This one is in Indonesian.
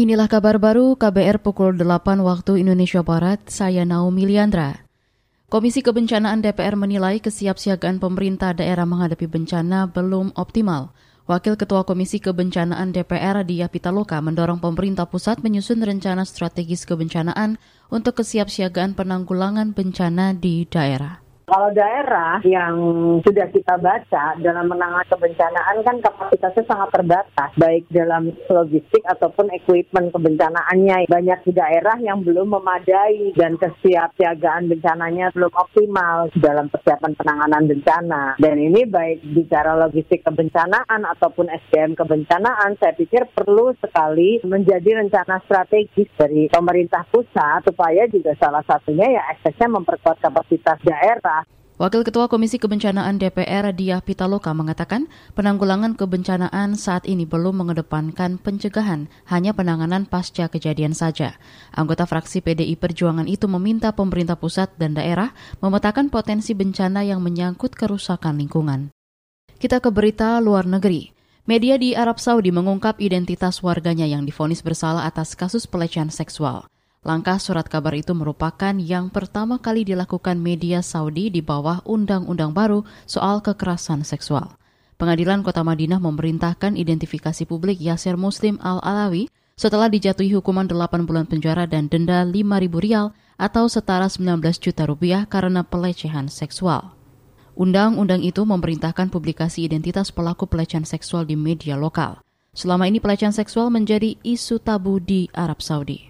Inilah kabar baru KBR pukul 8 waktu Indonesia Barat, saya Naomi Liandra. Komisi Kebencanaan DPR menilai kesiapsiagaan pemerintah daerah menghadapi bencana belum optimal. Wakil Ketua Komisi Kebencanaan DPR Dia Pitaloka mendorong pemerintah pusat menyusun rencana strategis kebencanaan untuk kesiapsiagaan penanggulangan bencana di daerah. Kalau daerah yang sudah kita baca dalam menangani kebencanaan kan kapasitasnya sangat terbatas, baik dalam logistik ataupun equipment kebencanaannya. Banyak di daerah yang belum memadai dan kesiapsiagaan bencananya belum optimal dalam persiapan penanganan bencana. Dan ini baik bicara logistik kebencanaan ataupun SDM kebencanaan, saya pikir perlu sekali menjadi rencana strategis dari pemerintah pusat supaya juga salah satunya ya eksesnya memperkuat kapasitas daerah Wakil Ketua Komisi Kebencanaan DPR Diah Pitaloka mengatakan penanggulangan kebencanaan saat ini belum mengedepankan pencegahan, hanya penanganan pasca kejadian saja. Anggota fraksi PDI Perjuangan itu meminta pemerintah pusat dan daerah memetakan potensi bencana yang menyangkut kerusakan lingkungan. Kita ke berita luar negeri. Media di Arab Saudi mengungkap identitas warganya yang difonis bersalah atas kasus pelecehan seksual. Langkah surat kabar itu merupakan yang pertama kali dilakukan media Saudi di bawah undang-undang baru soal kekerasan seksual. Pengadilan Kota Madinah memerintahkan identifikasi publik Yasir Muslim Al-Alawi setelah dijatuhi hukuman 8 bulan penjara dan denda 5 ribu rial atau setara 19 juta rupiah karena pelecehan seksual. Undang-undang itu memerintahkan publikasi identitas pelaku pelecehan seksual di media lokal. Selama ini pelecehan seksual menjadi isu tabu di Arab Saudi.